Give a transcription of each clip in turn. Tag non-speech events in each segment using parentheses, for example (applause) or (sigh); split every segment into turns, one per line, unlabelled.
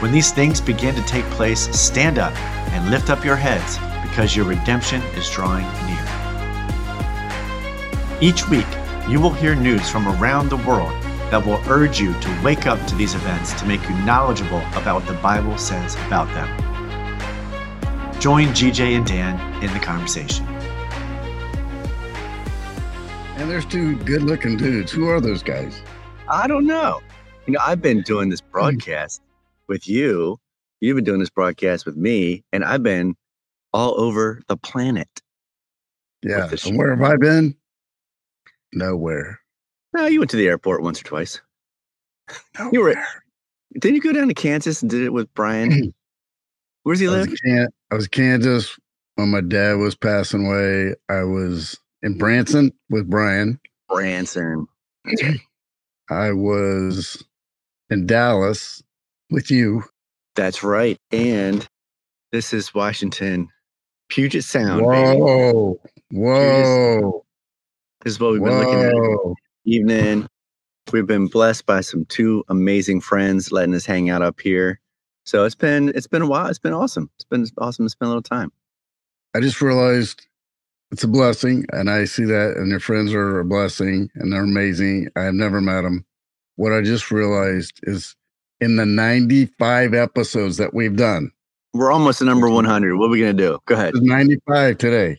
When these things begin to take place, stand up and lift up your heads, because your redemption is drawing near. Each week, you will hear news from around the world that will urge you to wake up to these events to make you knowledgeable about what the Bible says about them. Join GJ and Dan in the conversation.
And there's two good looking dudes. Who are those guys?
I don't know. You know, I've been doing this hmm. broadcast with you. You've been doing this broadcast with me, and I've been all over the planet.
Yeah. And where have I been? Nowhere.
No, you went to the airport once or twice.
Nowhere. (laughs)
You were. Did you go down to Kansas and did it with Brian? (clears throat) Where's he
I
live?
was, Can- I was Kansas when my dad was passing away. I was in Branson with Brian.
Branson. (clears throat)
I was in Dallas with you.
That's right. And this is Washington, Puget Sound. baby.
Whoa. Whoa.
This is what we've been looking at evening. We've been blessed by some two amazing friends letting us hang out up here. So it's been it's been a while. It's been awesome. It's been awesome to spend a little time.
I just realized it's a blessing, and I see that, and your friends are a blessing, and they're amazing. I have never met them. What I just realized is in the 95 episodes that we've done,
We're almost to number 100. What are we gonna do? Go ahead.
95 today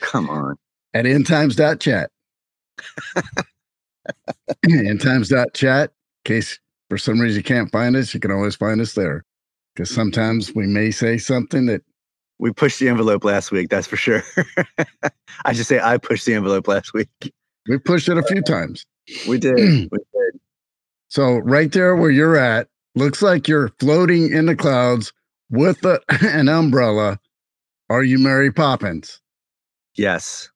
Come on.
at endtimes.chat. (laughs) endtimes.chat. In case for some reason you can't find us, you can always find us there. Because sometimes we may say something that
We pushed the envelope last week. That's for sure. (laughs) I should say I pushed the envelope last week.
we pushed it a few times.
We did. (clears throat) we did.
So right there where you're at, looks like you're floating in the clouds with a, (laughs) an umbrella. Are you Mary Poppins?
Yes,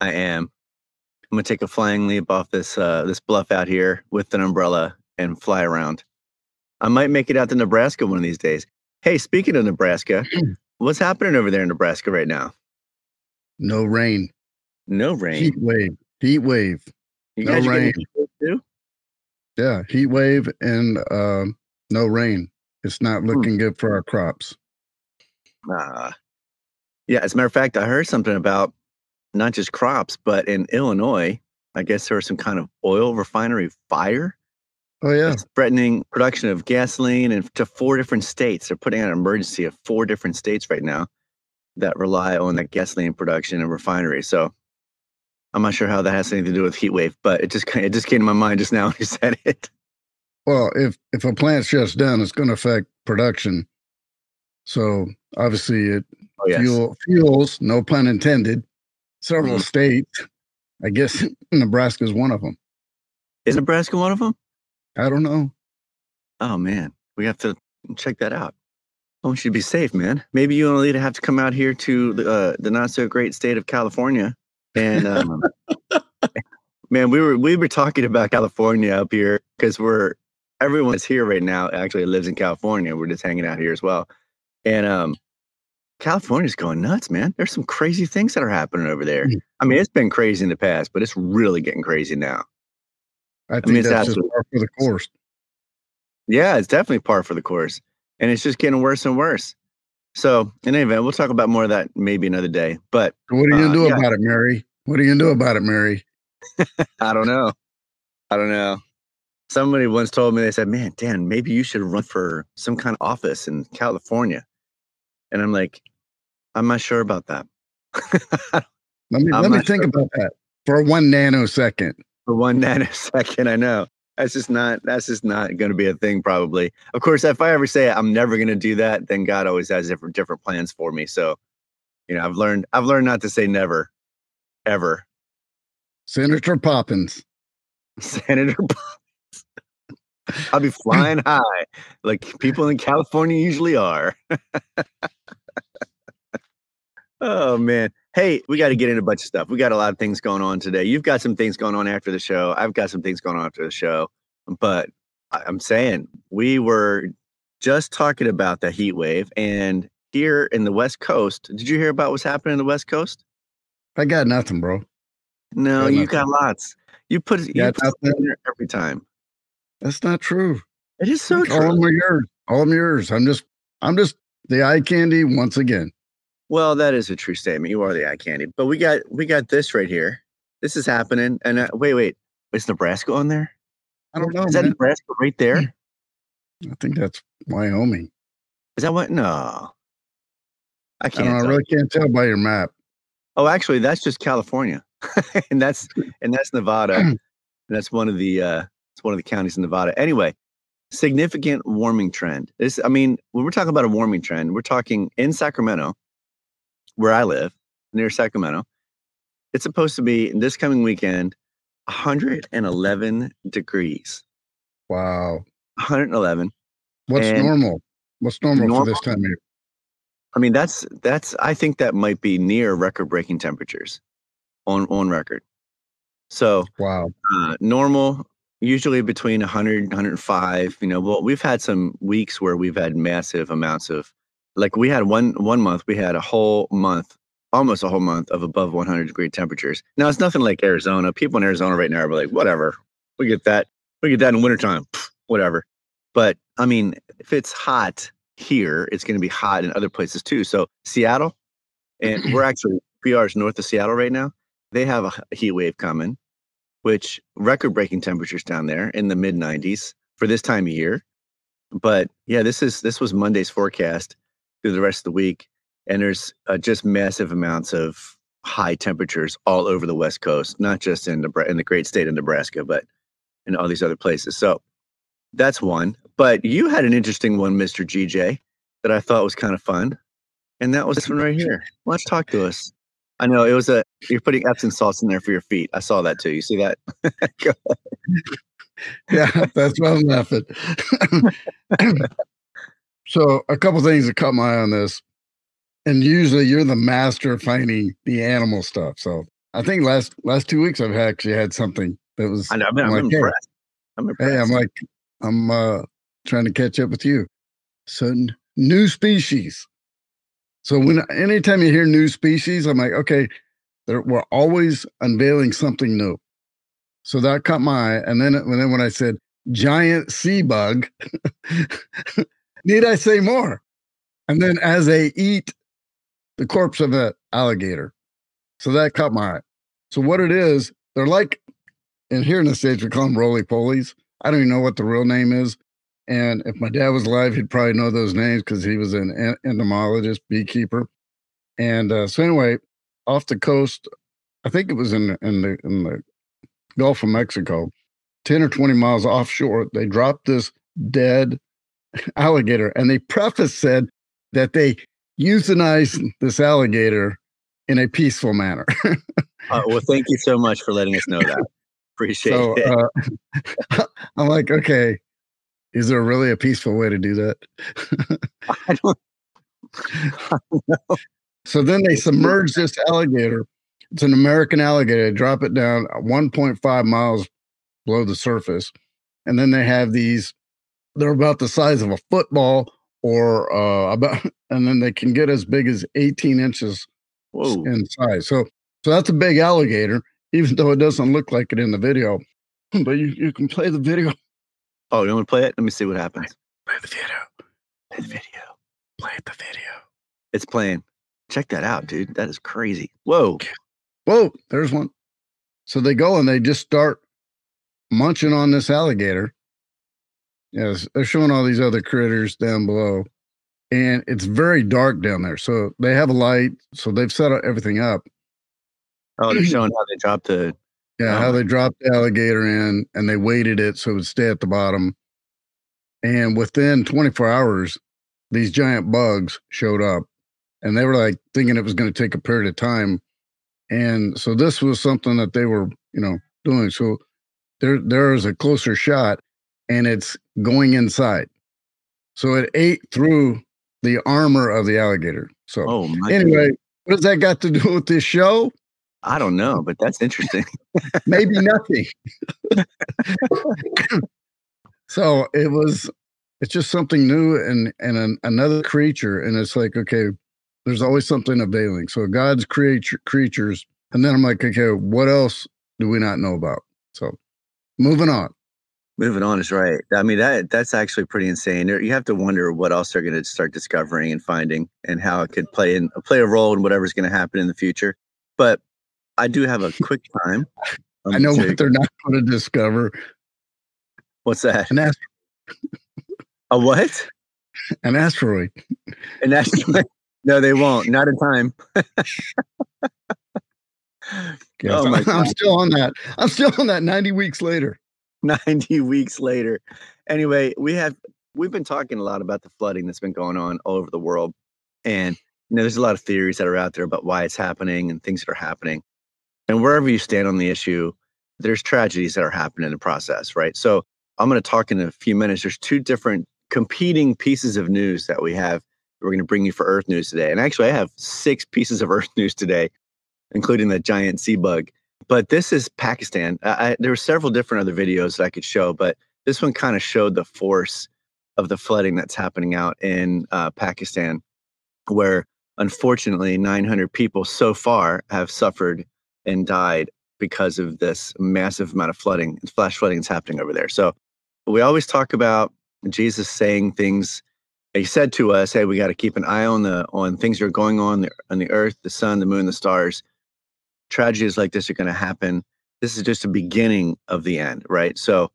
I am. I'm gonna take a flying leap off this uh, this bluff out here with an umbrella and fly around. I might make it out to Nebraska one of these days. Hey, speaking of Nebraska, (clears throat) what's happening over there in Nebraska right now?
No rain.
No rain.
Heat wave. Heat wave.
you
no
guys
rain.
too?
Yeah, heat wave and um, no rain. It's not
Hmm.
looking good for our crops.
Ah. yeah, as a matter of fact, I heard something about not just crops, but in Illinois, I guess there was some kind of oil refinery fire
Oh yeah,
It's threatening production of gasoline and to four different states. They're putting out an emergency of four different states right now that rely on that gasoline production and refinery. So I'm not sure how that has anything to do with heat wave, but it just kind- it just came to my mind just now when you (laughs) said it.
Well, if if a plant shuts down, it's going to affect production. So obviously, it
Oh yes,
fuel fuels. No pun intended. Several
Mhm.
states. I guess (laughs) Nebraska is one of them.
is Nebraska one of them?
I don't know.
Oh man, we have to check that out. Oh, we should be safe, man. Maybe you and Alita have to come out here to the, uh, the not so great state of California, and um, (laughs) man, we were we were talking about California up here because we're everyone's here right now. Actually, lives in California. We're just hanging out here as well, and um, California's going nuts, man. There's some crazy things that are happening over there.
Mm.
I mean, it's been crazy in the past, but it's really getting crazy now.
I think
mean,
that's just par for the course.
Yeah, it's definitely par for the course. And it's just getting worse and worse. So, in any event, we'll talk about more of that maybe another day. But
what are you
Uh,
gonna do
yeah.
about it, Mary? What are you gonna do about it, Mary? (laughs)
I don't know. I don't know. Somebody once told me, they said, Man, Dan, maybe you should run for some kind of office in California. And I'm like, I'm not sure about that. (laughs)
Let me
I'm
let me think
sure.
about that for one nanosecond.
for one (laughs) nanosecond, I know. That's just not that's just not gonna be a thing probably. Of course, if I ever say I'm never gonna do that, then God always has different different plans for me. So, you know, I've learned I've learned not to say never, ever.
Senator Poppins. (laughs)
Senator I'll be flying (laughs) high like people in California usually are. oh man. Hey, we got to get into a bunch of stuff. We got a lot of things going on today. You've got some things going on after the show. I've got some things going on after the show. But I'm saying we were just talking about the heat wave and here in the West Coast, did you hear about what's happening in the West Coast?
I got nothing, bro.
No,
Got
you
nothing.
got lots. You put you
Got
put something
nothing.
in there every time.
That's not true.
It is so
All of
true.
them are yours. All of them yours. I'm just, I'm just the eye candy once again.
Well, that is a true statement. You are the eye candy. But we got we got this right here. This is happening. And uh, wait, wait, is Nebraska on there?
I don't know,
Is that. Nebraska right there?
I think that's Wyoming.
Is that what? No, I
I
can't.
don't know. I really can't tell by your map.
Oh, actually, that's just California, (laughs) and that's and that's Nevada. (clears throat) and that's one of the uh, it's one of the counties in Nevada. Anyway, significant warming trend. This, I mean, when we're talking about a warming trend, we're talking in Sacramento, where I live, near Sacramento. It's supposed to be this coming weekend, 111 degrees.
Wow.
111.
What's
And-
normal? What's normal,
Normal?
for this time of year?
I mean, that's that's. I think that might be near record-breaking temperatures, on on record. So
Wow.
uh, normal usually between 100 105 you know well we've had some weeks where we've had massive amounts of like we had one one month we had a whole month almost a whole month of above 100 degree temperatures. Now it's nothing like arizona. People in arizona right now are like whatever. We get that we get that in wintertime. Whatever. But i mean if it's hot here it's going to be hot in other places too. So seattle and we're (clears throat) actually pr is north of seattle right now. They have a heat wave coming which record breaking temperatures down there in the mid 90s for this time of year. But yeah, this is this was Monday's forecast through the rest of the week, and there's uh, just massive amounts of high temperatures all over the West Coast, not just in the in the great state of Nebraska, but in all these other places. So that's one. But you had an interesting one, Mr. GJ, that I thought was kind of fun, and that was this one right here. Let's talk to us. I know it was a you're putting Epsom salts in there for your feet. I saw that too. You see that? (laughs)
Yeah, that's why I'm laughing. (coughs) so a couple things that caught my eye on this. And usually you're the master of finding the animal stuff. So I think last last two weeks I've actually had something that was
I know. I'm, I'm
like, hey.
I'm impressed.
Hey, I'm like, I'm uh, trying to catch up with you. So, n- new species. So, when anytime you hear new species, I'm like, okay, they're, we're always unveiling something new. So that caught my eye. And then, and then when I said giant sea bug, (laughs) need I say more? And then as they eat the corpse of an alligator. So that caught my eye. So what it is, they're like, and here in the States, we call them roly polies. I don't even know what the real name is. And if my dad was alive, he'd probably know those names because he was an entomologist, beekeeper. And uh, so anyway, off the coast, I think it was in in the in the Gulf of Mexico, ten or twenty miles offshore. They dropped this dead (laughs) alligator, and they preface said that they euthanized this alligator in a peaceful manner. (laughs)
Uh, well, thank you so much for letting us know that. Appreciate
so
it.
uh, (laughs) I'm like, okay, is there really a peaceful way to do that?
I don't,
So then they submerge this alligator. It's an American alligator. They drop it down 1.5 miles below the surface. And then they have these, they're about the size of a football or uh, about, (laughs) and then they can get as big as 18 inches
whoa.
in size. So, so that's a big alligator, even though it doesn't look like it in the video. But you, you can play the video.
Oh, you want to play it? Let me see what happens.
Play the video.
Play the video.
Play the video.
It's playing. Check that out, dude. That is crazy. Whoa.
Whoa, there's one. So they go and they just start munching on this alligator. Yes, they're showing all these other critters down below. And it's very dark down there. So they have a light. So they've set everything up.
Oh, they're showing how they dropped the.
Yeah,
Oh
how they dropped the alligator in and they weighted it so it would stay at the bottom. And within 24 hours, these giant bugs showed up and they were like thinking it was going to take a period of time. And so this was something that they were, you know, doing. So there there is a closer shot and it's going inside. So it ate through the armor of the alligator. So
Oh
anyway,
goodness.
what does that got to do with this show?
I don't know, but that's interesting.
Maybe nothing. so it was it's just something new and and an, another creature and it's like okay there's always something availing so god's creature creatures and then i'm like okay what else do we not know about so moving on
Moving on is right. I mean that that's actually pretty insane. You have to wonder what else they're going to start discovering and finding, and how it could play in play a role in whatever's going to happen in the future. But I do have a quick time. (laughs)
i know what they're not going to discover
What's that?
an, asteroid.
A what? (laughs)
an asteroid
An asteroid? No, they won't. Not in time. (laughs) Oh my
I'm still on that i'm still on that 90 weeks later
90 weeks later. Anyway, we have we've been talking a lot about the flooding that's been going on all over the world. And you know, there's a lot of theories that are out there about why it's happening and things that are happening. And wherever you stand on the issue, there's tragedies that are happening in the process, right? So I'm going to talk in a few minutes. There's two different competing pieces of news that we have. We're going to bring you for Earth News today. And actually, I have six pieces of Earth News today, including the giant sea bug but this is Pakistan. I, I, there were several different other videos that I could show, but this one kind of showed the force of the flooding that's happening out in uh, Pakistan, where unfortunately 900 people so far have suffered and died because of this massive amount of flooding, flash flooding that's happening over there. So we always talk about Jesus saying things. He said to us, "Hey, we got to keep an eye on the on things that are going on the, on the earth, the sun, the moon, the stars." tragedies like this are going to happen. This is just the beginning of the end, right? So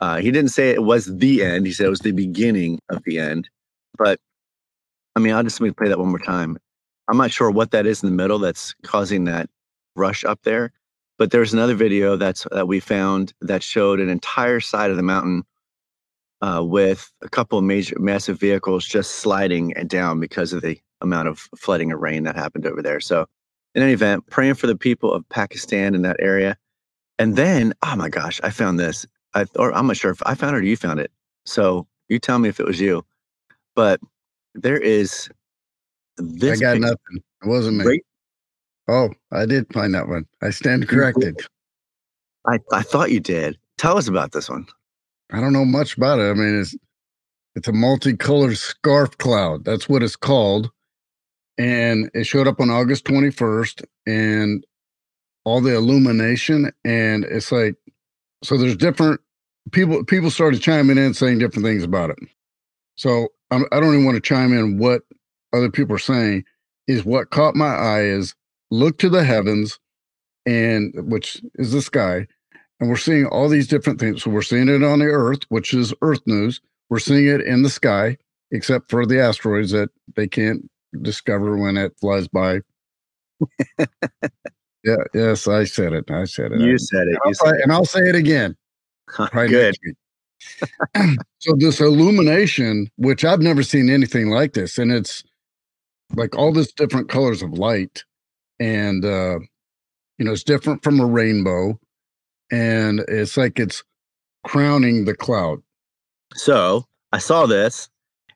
uh, he didn't say it was the end. He said it was the beginning of the end. But I mean, I'll just let me play that one more time. I'm not sure what that is in the middle that's causing that rush up there. But there's another video that's that we found that showed an entire side of the mountain uh, with a couple of major massive vehicles just sliding and down because of the amount of flooding and rain that happened over there. So in any event, praying for the people of Pakistan in that area. And then, oh my gosh, I found this. I, or I'm not sure if I found it or you found it. So you tell me if it was you. But there is this.
i got
picture-
nothing it wasn't me oh i did find that one i stand corrected
I, I thought you did. Tell us about this one.
I don't know much about it. I mean, it's it's a multicolored scarf cloud. That's what it's called. And it showed up on August 21st and all the illumination and it's like so there's different people people started chiming in saying different things about it. So I'm, I don't even want to chime in what other people are saying is what caught my eye is look to the heavens and which is the sky and we're seeing all these different things. So we're seeing it on the Earth, which is Earth news. We're seeing it in the sky, except for the asteroids that they can't discover when it flies by. (laughs) yeah, yes, I said it. I said it.
You said it.
I'll
You
say-
said
and I'll say it again.
Good. (clears throat)
so this illumination, which I've never seen anything like this, and it's like all this different colors of light, and uh, you know, it's different from a rainbow, and it's like it's crowning the cloud.
So I saw this,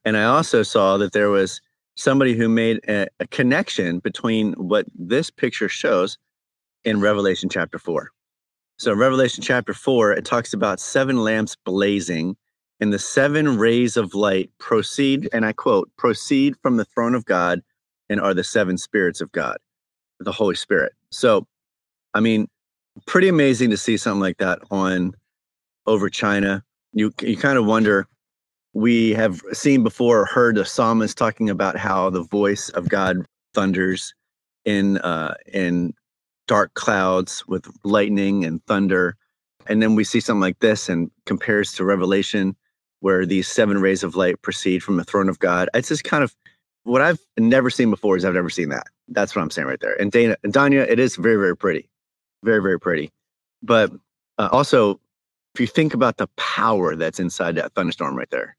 and I also saw that there was somebody who made a, a connection between what this picture shows in Revelation chapter 4. So, Revelation chapter 4, it talks about seven lamps blazing, and the seven rays of light proceed, and I quote, proceed from the throne of God and are the seven spirits of God, the Holy Spirit. So, I mean, pretty amazing to see something like that on over China. You you kind of wonder. We have seen before, or heard the psalmist talking about how the voice of God thunders in uh, in dark clouds with lightning and thunder, and then we see something like this and compares to Revelation, where these seven rays of light proceed from the throne of God. It's just kind of what I've never seen before. Is I've never seen that. That's what I'm saying right there. And Dana, Danya, it is very very pretty, very very pretty, but uh, also if you think about the power that's inside that thunderstorm right there,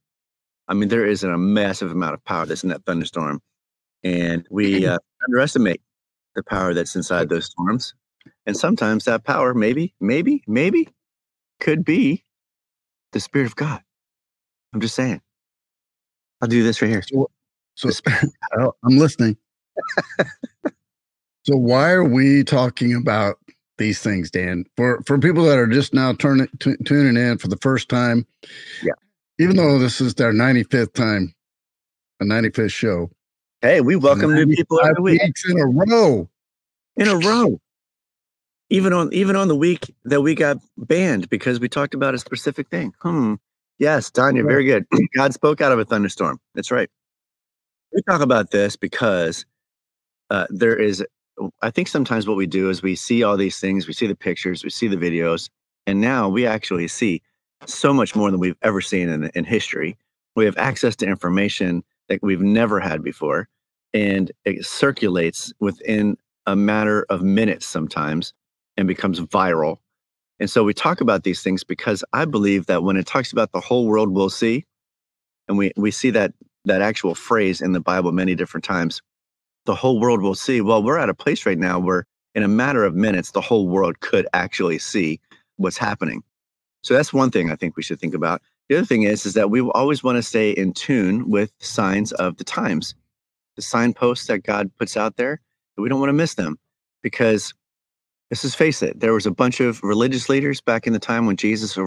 I mean, there is a massive amount of power that's in that thunderstorm. And we (clears throat) uh, underestimate the power that's inside those storms. And sometimes that power, maybe, maybe, maybe could be the Spirit of God. I'm just saying. I'll do this right here.
So, so (laughs) I'm listening. (laughs) so why are we talking about these things, Dan? For for people that are just now turning t- tuning in for the first time,
yeah.
Even though this is their 95th time, a 95th show.
Hey, we welcome new people every week.
Weeks in a row.
In a row. Even on even on the week that we got banned because we talked about a specific thing. Hmm. Yes, Don, you're very good. (clears throat) God spoke out of a thunderstorm. That's right. We talk about this because uh, there is, I think sometimes what we do is we see all these things, we see the pictures, we see the videos, and now we actually see so much more than we've ever seen in, in history. We have access to information that we've never had before, and it circulates within a matter of minutes sometimes and becomes viral and so we talk about these things because I believe that when it talks about the whole world will see, and we, we see that that actual phrase in the Bible many different times, the whole world will see. Well, we're at a place right now where in a matter of minutes, the whole world could actually see what's happening. So that's one thing I think we should think about. The other thing is, is that we always want to stay in tune with signs of the times, the signposts that God puts out there. We don't want to miss them because let's just face it, there was a bunch of religious leaders back in the time when Jesus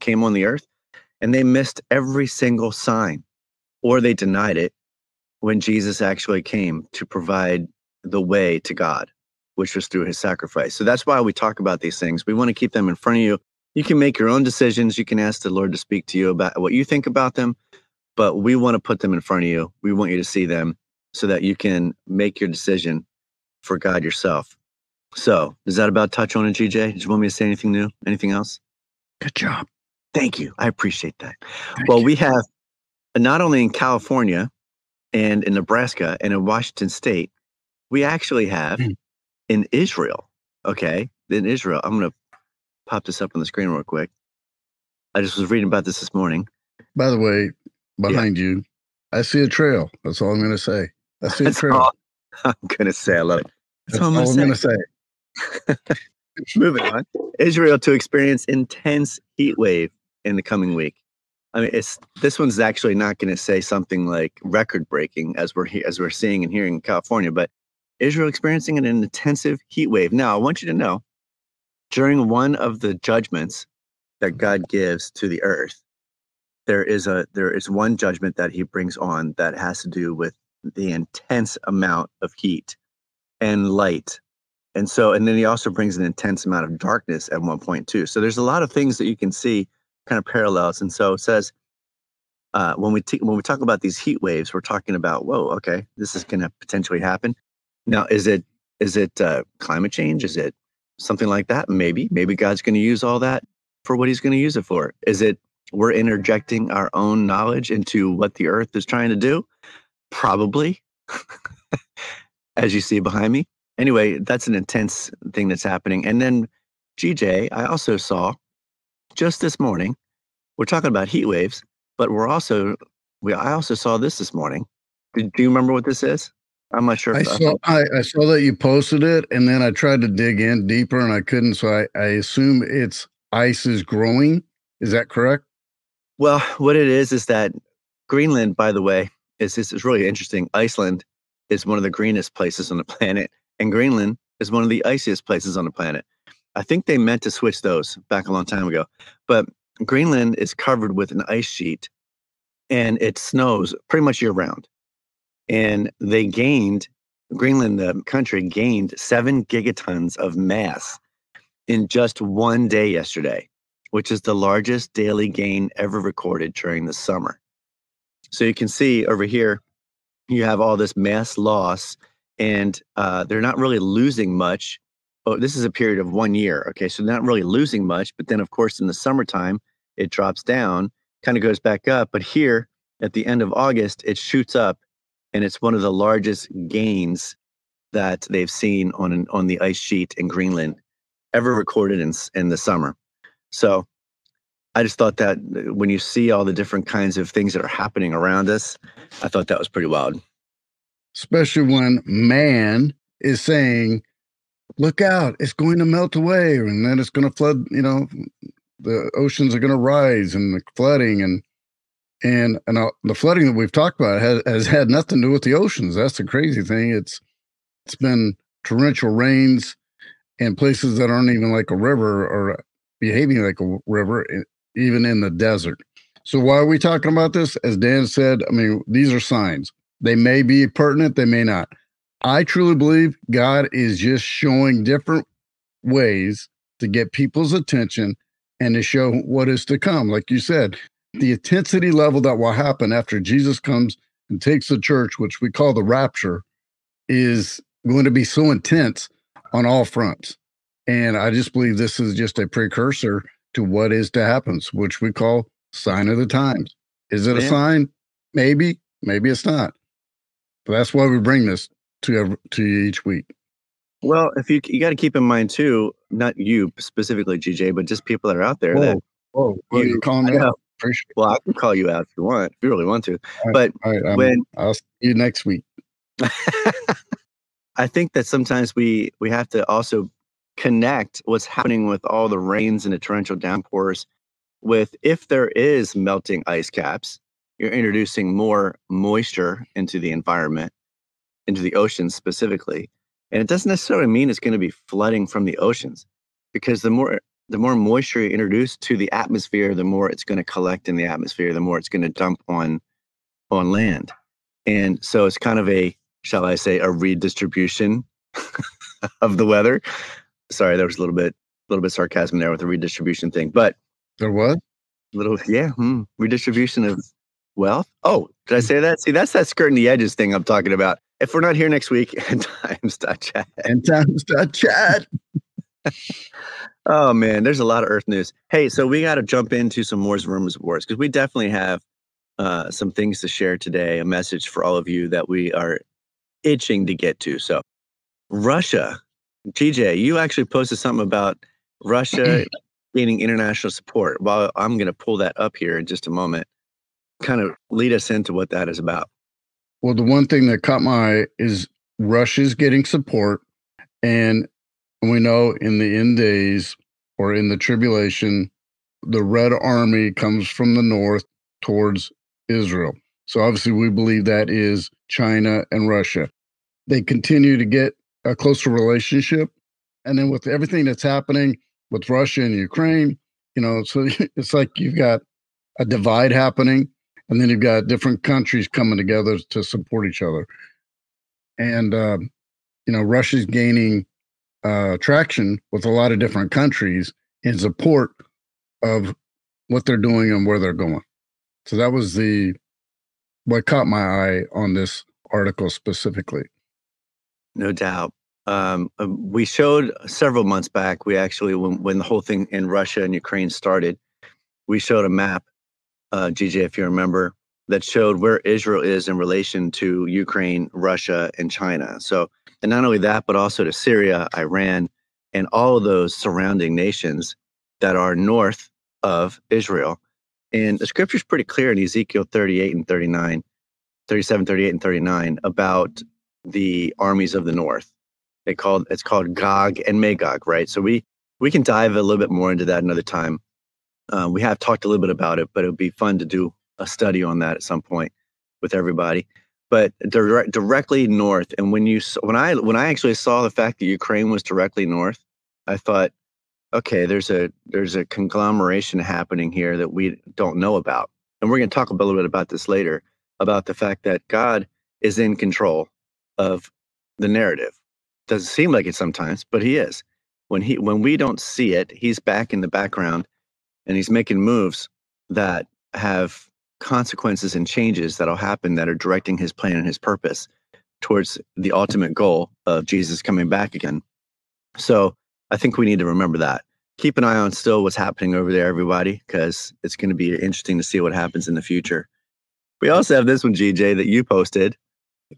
came on the earth, and they missed every single sign, or they denied it when Jesus actually came to provide the way to God, which was through his sacrifice. So that's why we talk about these things. We want to keep them in front of you. You can make your own decisions. You can ask the Lord to speak to you about what you think about them, but we want to put them in front of you. We want you to see them so that you can make your decision for God yourself. So, does that about touch on it, GJ? Did you want me to say anything new? Anything else?
Good job.
Thank you. I appreciate that. Thank well, you. we have not only in California and in Nebraska and in Washington State, we actually have mm. in Israel. Okay. In Israel, I'm going to pop this up on the screen real quick. I just was reading about this this morning.
By the way, behind yeah. you, I see a trail. That's all I'm going to say. I see a trail.
I'm going to say. I love it.
That's, That's all I'm going to say. (laughs)
Moving on. Israel to experience intense heat wave in the coming week. I mean, it's this one's actually not going to say something like record breaking as we're as we're seeing and hearing in California, but Israel experiencing an intensive heat wave. Now, I want you to know during one of the judgments that God gives to the earth, there is a there is one judgment that He brings on that has to do with the intense amount of heat and light and so, and then he also brings an intense amount of darkness at one point too. So there's a lot of things that you can see kind of parallels. And so it says, uh, when we t- when we talk about these heat waves, we're talking about whoa, okay, this is going to potentially happen. Now, is it is it uh, climate change? Is it something like that? Maybe, maybe God's going to use all that for what He's going to use it for. Is it we're interjecting our own knowledge into what the Earth is trying to do? Probably, (laughs) as you see behind me anyway, that's an intense thing that's happening. And then, GJ, I also saw just this morning. We're talking about heat waves, but we're also we. I also saw this this morning. Did, do you remember what this is? I'm not sure.
I saw I, I, saw that you posted it, and then I tried to dig in deeper, and I couldn't. So I, I assume it's ice is growing. Is that correct?
Well, what it is is that Greenland, by the way, is this is really interesting. Iceland is one of the greenest places on the (laughs) planet, and Greenland is one of the iciest places on the planet. I think they meant to switch those back a long time ago, but Greenland is covered with an ice sheet and it snows pretty much year round. And they gained, Greenland, the country, gained seven gigatons of mass in just one day yesterday, which is the largest daily gain ever recorded during the summer. So you can see over here, you have all this mass loss and uh, they're not really losing much. Oh, this is a period of one year. Okay, so not really losing much, but then of course in the summertime it drops down, kind of goes back up. But here at the end of August, it shoots up, and it's one of the largest gains that they've seen on an, on the ice sheet in Greenland ever recorded in in the summer. So I just thought that uh, when you see all the different kinds of things that are happening around us, I thought that was pretty wild
especially when man is saying, look out, it's going to melt away and then it's going to flood, you know, the oceans are going to rise and the flooding and And and uh, the flooding that we've talked about has, has had nothing to do with the oceans. That's the crazy thing. It's it's been torrential rains in places that aren't even like a river or behaving like a river, even in the desert. So why are we talking about this? As Dan said, I mean, these are signs. They may be pertinent, they may not. I truly believe God is just showing different ways to get people's attention and to show what is to come. Like you said, the intensity level that will happen after Jesus comes and takes the church, which we call the rapture, is going to be so intense on all fronts. And I just believe this is just a precursor to what is to happen, which we call sign of the times. Is it a sign? Maybe, maybe it's not. But that's why we bring this to to each week.
Well, if you you got to keep in mind too, not you specifically, GJ, but just people that are out there
whoa,
that
whoa, you, you calling me out.
Well, I can call you out if you want, if you really want to. All but
right, um, when I'll see you next week. (laughs)
I think that sometimes we we have to also connect what's happening with all the rains and the torrential downpours with if there is melting ice caps, you're introducing more moisture into the environment, into the oceans specifically. And it doesn't necessarily mean it's going to be flooding from the oceans because the more the more moisture you introduce to the atmosphere, the more it's going to collect in the atmosphere, the more it's going to dump on on land. And so it's kind of a, shall I say, a redistribution (laughs) of the weather. Sorry, there was a little bit, a little bit sarcasm there with the redistribution thing, but
there was
little, yeah, hmm, redistribution of wealth. Oh, did I say that? See, that's that skirting the edges thing I'm talking about. If we're not here next week, (laughs) end times.chat.
End times.chat.
oh man, there's a lot of Earth news. Hey, so we got to jump into some more rumors of wars because we definitely have uh, some things to share today. A message for all of you that we are itching to get to. So, Russia, GJ, you actually posted something about Russia (clears throat) gaining international support. Well, I'm going to pull that up here in just a moment. Kind of lead us into what that is about.
Well, the one thing that caught my eye is Russia's getting support. And we know in the end days or in the tribulation, the Red Army comes from the north towards Israel. So obviously, we believe that is China and Russia. They continue to get a closer relationship. And then with everything that's happening with Russia and Ukraine, you know, so (laughs) it's like you've got a divide happening, and then you've got different countries coming together to support each other. And, uh, you know, Russia's gaining uh, traction with a lot of different countries in support of what they're doing and where they're going. So that was the what caught my eye on this article specifically.
No doubt. Um, um, we showed several months back. We actually, when when the whole thing in Russia and Ukraine started, we showed a map, uh, GJ, if you remember, that showed where Israel is in relation to Ukraine, Russia, and China. So, and not only that, but also to Syria, Iran, and all of those surrounding nations that are north of Israel. And the scripture is pretty clear in Ezekiel 38 and 39, 37, 38, and 39 about the armies of the north. They called it's called Gog and Magog, right? So we we can dive a little bit more into that another time. Uh, we have talked a little bit about it, but it would be fun to do a study on that at some point with everybody. But direct, directly north, and when you when I when I actually saw the fact that Ukraine was directly north, I thought, okay, there's a there's a conglomeration happening here that we don't know about, and we're going to talk a little bit about this later about the fact that God is in control of the narrative. Doesn't seem like it sometimes, but he is. When he when we don't see it, he's back in the background and he's making moves that have consequences and changes that'll happen that are directing his plan and his purpose towards the ultimate goal of Jesus coming back again. So I think we need to remember that. Keep an eye on still what's happening over there, everybody, because it's going to be interesting to see what happens in the future. We also have this one, GJ, that you posted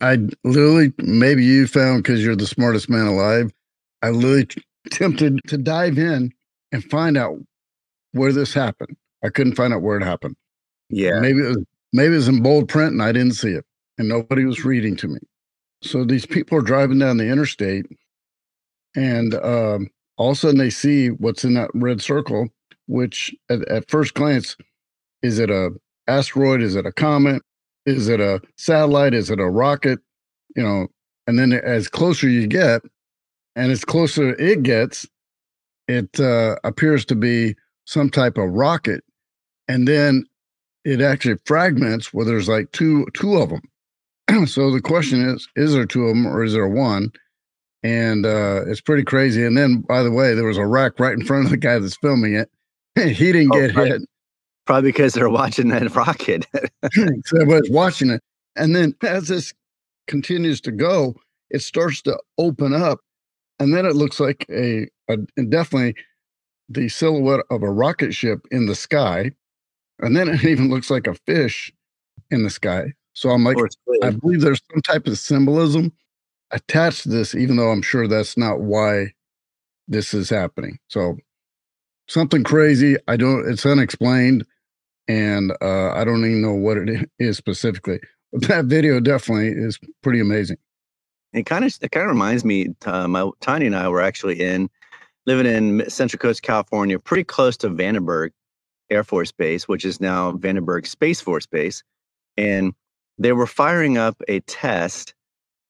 I literally, maybe you found because you're the smartest man alive. I literally (laughs) tempted to dive in and find out where this happened. I couldn't find out where it happened.
Yeah.
Maybe it was maybe it was in bold print and I didn't see it. And nobody was reading to me. So these people are driving down the interstate and um, all of a sudden they see what's in that red circle, which at, at first glance, is it a asteroid? Is it a comet? Is it a satellite? Is it a rocket? You know, and then as closer you get, and as closer it gets, it uh, appears to be some type of rocket, and then it actually fragments where there's like two two of them. (clears throat) so the question is: Is there two of them, or is there one? And uh, it's pretty crazy. And then, by the way, there was a wreck right in front of the guy that's filming it. (laughs) he didn't oh, get hit.
Probably because they're watching that rocket.
so (laughs) (laughs) everybody's watching it. And then as this continues to go, it starts to open up. And then it looks like a, a definitely the silhouette of a rocket ship in the sky. And then it (laughs) even looks like a fish in the sky. So I'm like, I believe there's some type of symbolism attached to this, even though I'm sure that's not why this is happening. So something crazy. I don't. It's unexplained, and uh, I don't even know what it is specifically. But that video definitely is pretty amazing.
It kind of it kind of reminds me. Uh, my Tanya and I were actually in living in Central Coast, California, pretty close to Vandenberg Air Force Base, which is now Vandenberg Space Force Base, and they were firing up a test,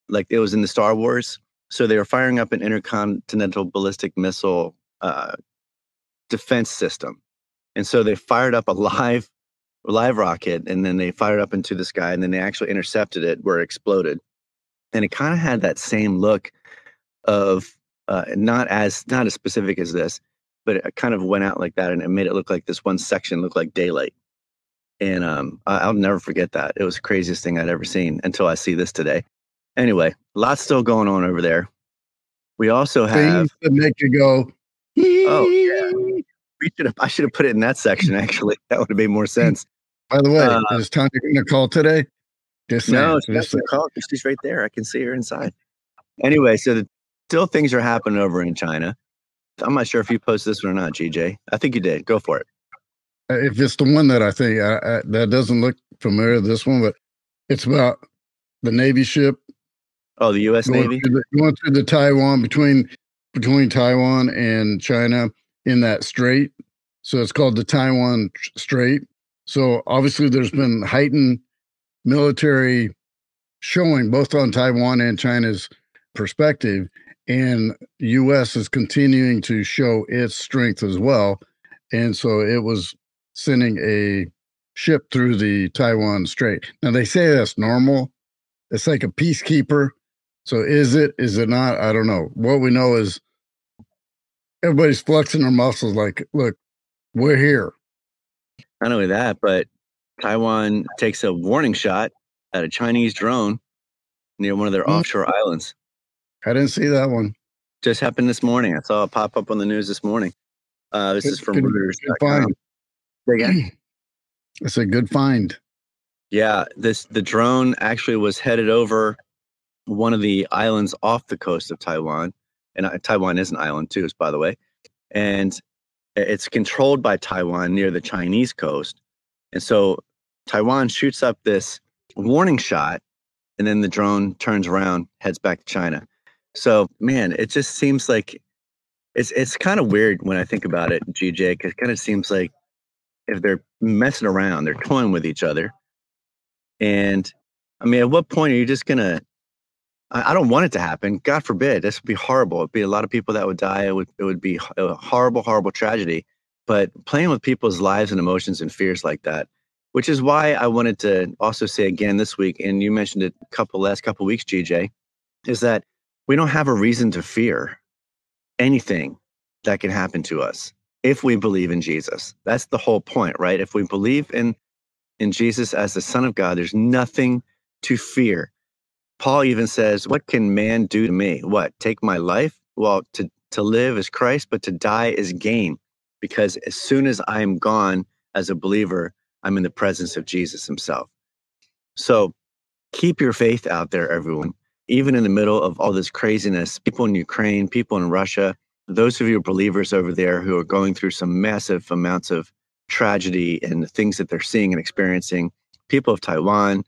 like it was in the Star Wars. So they were firing up an intercontinental ballistic missile uh, defense system. And so they fired up a live live rocket and then they fired up into the sky and then they actually intercepted it where it exploded. And it kind of had that same look of uh, not as not as specific as this, but it kind of went out like that and it made it look like this one section looked like daylight. And um, I'll never forget that. It was the craziest thing I'd ever seen until I see this today. Anyway, lots still going on over there. We also have
things that make you go,
Oh yeah, we should have. I should have put it in that section. (laughs) Actually, that would have made more sense.
By the way, uh, is Tanya going to call today?
Just no, she's not call. She's right there. I can see her inside. Anyway, so the, still things are happening over in China. I'm not sure if you posted this one or not, GJ. I think you did. Go for it.
Uh, if it's the one that I think I, I, that doesn't look familiar, this one, but it's about the Navy ship.
Oh, the U.S.
Going
Navy
through the, going through the Taiwan between between Taiwan and China in that strait. So it's called the Taiwan Strait. So obviously, there's been heightened military showing both on Taiwan and China's perspective, and U.S. is continuing to show its strength as well. And so it was sending a ship through the Taiwan Strait. Now they say that's normal. It's like a peacekeeper. So is it? Is it not? I don't know. What we know is everybody's flexing their muscles like, look, we're here.
Not only that, but Taiwan takes a warning shot at a Chinese drone near one of their mm-hmm. offshore islands.
I didn't see that one.
Just happened this morning. I saw it pop up on the news this morning. Uh, this good, is from good, Reuters. Good find.
Again. (clears throat) It's a good find.
Yeah, this the drone actually was headed over one of the islands off the coast of Taiwan and uh, Taiwan is an island too, by the way, and it's controlled by Taiwan near the Chinese coast. And so Taiwan shoots up this warning shot, and then the drone turns around, heads back to China. So man, it just seems like it's it's kind of weird when I think about it, GJ, because it kind of seems like if they're messing around, they're toying with each other. And I mean, at what point are you just gonna I, don't want it to happen. God forbid. This would be horrible. It'd be a lot of people that would die. It would it would be a horrible, horrible tragedy. But playing with people's lives and emotions and fears like that, which is why I wanted to also say again this week, and you mentioned it a couple last couple weeks, GJ, is that we don't have a reason to fear anything that can happen to us if we believe in Jesus. That's the whole point, right? If we believe in in Jesus as the Son of God, there's nothing to fear. Paul even says, What can man do to me? What? Take my life? Well, to, to live is Christ, but to die is gain. Because as soon as I am gone as a believer, I'm in the presence of Jesus himself. So keep your faith out there, everyone. Even in the middle of all this craziness, people in Ukraine, people in Russia, those of you believers over there who are going through some massive amounts of tragedy and the things that they're seeing and experiencing, people of Taiwan,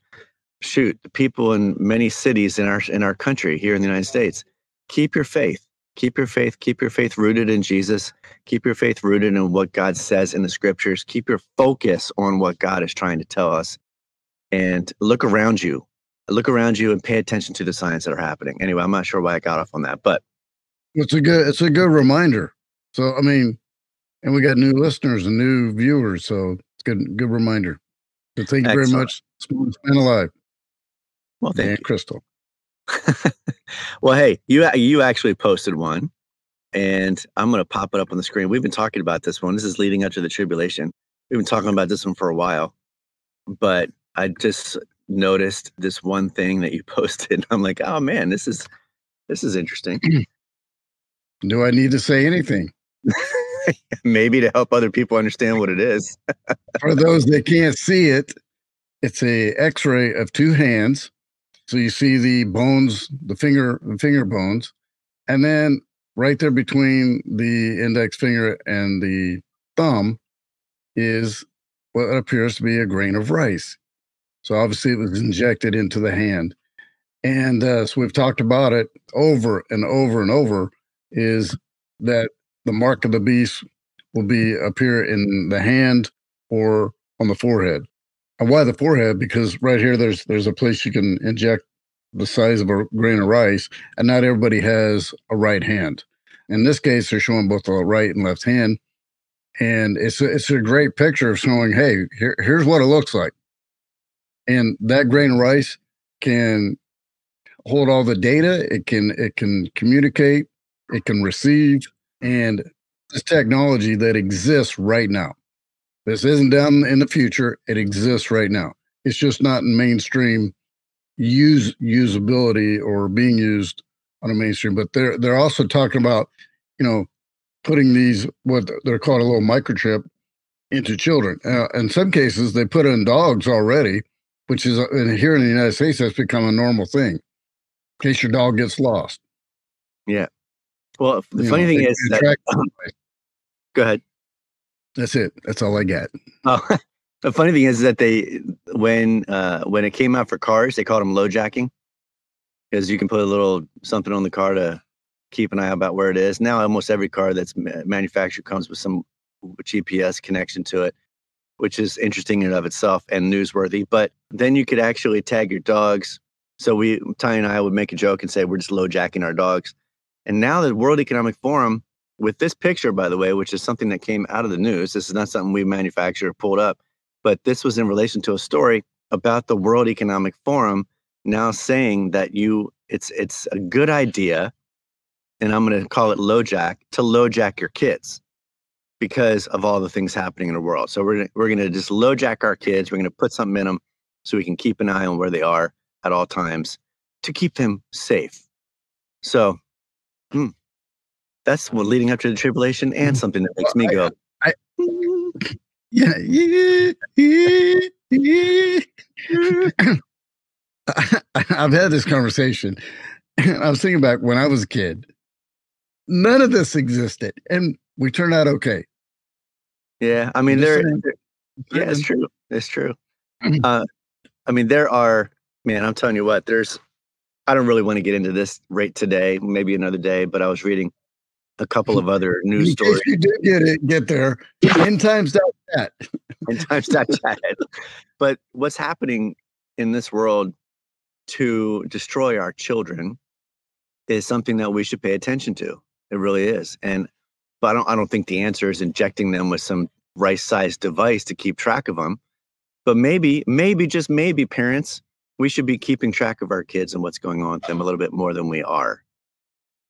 shoot, the people in many cities in our in our country here in the United States, keep your faith. Keep your faith, keep your faith rooted in Jesus. Keep your faith rooted in what God says in the scriptures. Keep your focus on what God is trying to tell us. And look around you. Look around you and pay attention to the signs that are happening. Anyway, I'm not sure why I got off on that, but
it's a good it's a good reminder. So I mean, and we got new listeners and new viewers, so it's good good reminder. So thank you Excellent. very much. Smooth Man Alive.
Well, thank
and
you.
Crystal. (laughs)
well, hey, you you actually posted one, and I'm going to pop it up on the screen. We've been talking about this one. This is leading up to the tribulation. We've been talking about this one for a while, but I just noticed this one thing that you (laughs) posted. I'm like, oh man, this is this is interesting. (clears throat)
Do I need to say anything? (laughs)
Maybe to help other people understand what it is.
For those that can't see it, it's a X-ray of two hands. So you see the bones, the finger, the finger bones, and then right there between the index finger and the thumb is what appears to be a grain of rice. So obviously it was injected into the hand. And uh, so we've talked about it over and over and over is that the mark of the beast will be appear in the hand or on the forehead. And why the forehead? Because right here there's there's a place you can inject the size of a grain of rice, and not everybody has a right hand. In this case, they're showing both the right and left hand, and it's a, it's a great picture of showing, hey, here, here's what it looks like, and that grain of rice can hold all the data. It can it can communicate it can receive, and this technology that exists right now. This isn't down in the future. It exists right now. It's just not in mainstream use usability or being used on a mainstream. But they're they're also talking about, you know, putting these what they're called a little microchip into children. Uh, in some cases, they put in dogs already, which is uh, here in the United States that's become a normal thing. In case your dog gets lost.
Yeah, well, the you funny know, thing is, that, (laughs) go ahead.
That's it. That's all I got.
Oh, (laughs) the funny thing is that they when uh, when it came out for cars, they called them LoJacking because you can put a little something on the car to keep an eye about where it is. Now, almost every car that's manufactured comes with some GPS connection to it, which is interesting in and of itself and newsworthy. But then you could actually tag your dogs. So we, Ty and I would make a joke and say we're just LoJacking our dogs. And now the World Economic Forum, with this picture, by the way, which is something that came out of the news, this is not something we manufactured or pulled up, but this was in relation to a story about the World Economic Forum now saying that you it's it's a good idea, and I'm going to call it LoJack to LoJack your kids because of all the things happening in the world. So we're we're going to just LoJack our kids. We're going to put something in them so we can keep an eye on where they are at all times to keep them safe. So Hmm. That's what leading up to the tribulation and mm. something that makes me go. I,
I, yeah, yeah, yeah, I've had this conversation. (clears throat) I was thinking back when I was a kid. None of this existed, and we turned out okay.
Yeah, I mean, there. Yeah, it's true. It's true. (clears throat) Uh, I mean, there are. Man, I'm telling you what. There's I don't really want to get into this right today, maybe another day, but I was reading a couple of other news stories.
you did get it, get there. End times chat. (laughs)
End times chat. But what's happening in this world to destroy our children is something that we should pay attention to. It really is. And but I don't I don't think the answer is injecting them with some rice-sized device to keep track of them. But maybe, maybe just maybe parents we should be keeping track of our kids and what's going on with them a little bit more than we are.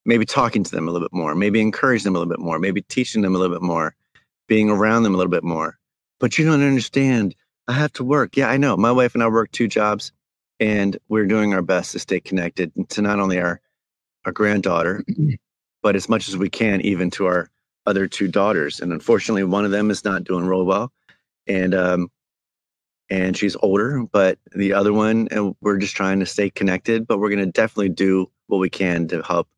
Maybe talking to them a little bit more, maybe encouraging them a little bit more, maybe teaching them a little bit more, being around them a little bit more. But you don't understand. I have to work. Yeah, I know. My wife and I work two jobs and we're doing our best to stay connected to not only our our granddaughter, (clears throat) but as much as we can even to our other two daughters. And unfortunately, one of them is not doing real well. And um, and she's older, but the other one, and we're just trying to stay connected. But we're going to definitely do what we can to help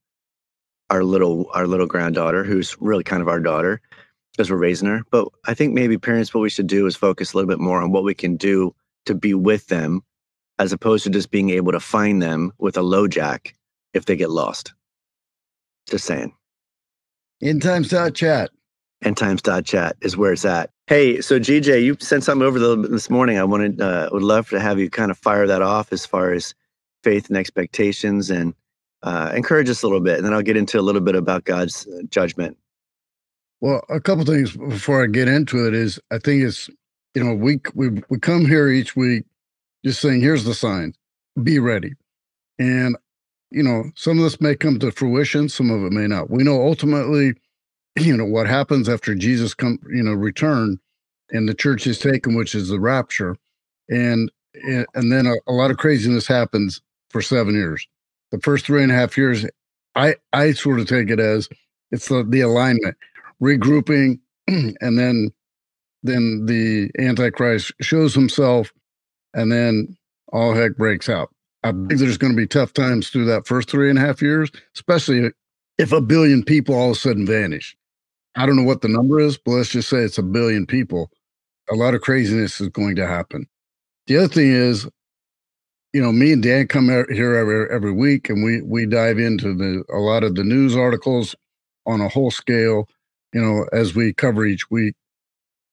our little our little granddaughter, who's really kind of our daughter, because we're raising her. But I think maybe parents, what we should do is focus a little bit more on what we can do to be with them, as opposed to just being able to find them with a LoJack if they get lost. Just saying.
Endtimes.chat.
Endtimes.chat is where it's at. Hey, so GJ, you sent something over the, this morning. I wanted, uh, would love to have you kind of fire that off as far as faith and expectations and uh, encourage us a little bit. And then I'll get into a little bit about God's uh, judgment.
Well, a couple things before I get into it is I think it's, you know, we, we, we come here each week just saying, here's the sign, be ready. And, you know, some of this may come to fruition, some of it may not. We know ultimately, (clears throat) you know, what happens after Jesus come, you know, return and the church is taken, which is the rapture. And and then a, a lot of craziness happens for seven years. The first three and a half years, I I sort of take it as it's the, the alignment, regrouping, (clears throat) and then then the Antichrist shows himself, and then all heck breaks out. I think there's going to be tough times through that first three and a half years, especially if a billion people all of a sudden vanish. I don't know what the number is, but let's just say it's a billion people. A lot of craziness is going to happen. The other thing is, you know, me and Dan come here every every week, and we we dive into the a lot of the news articles on a whole scale, you know, as we cover each week.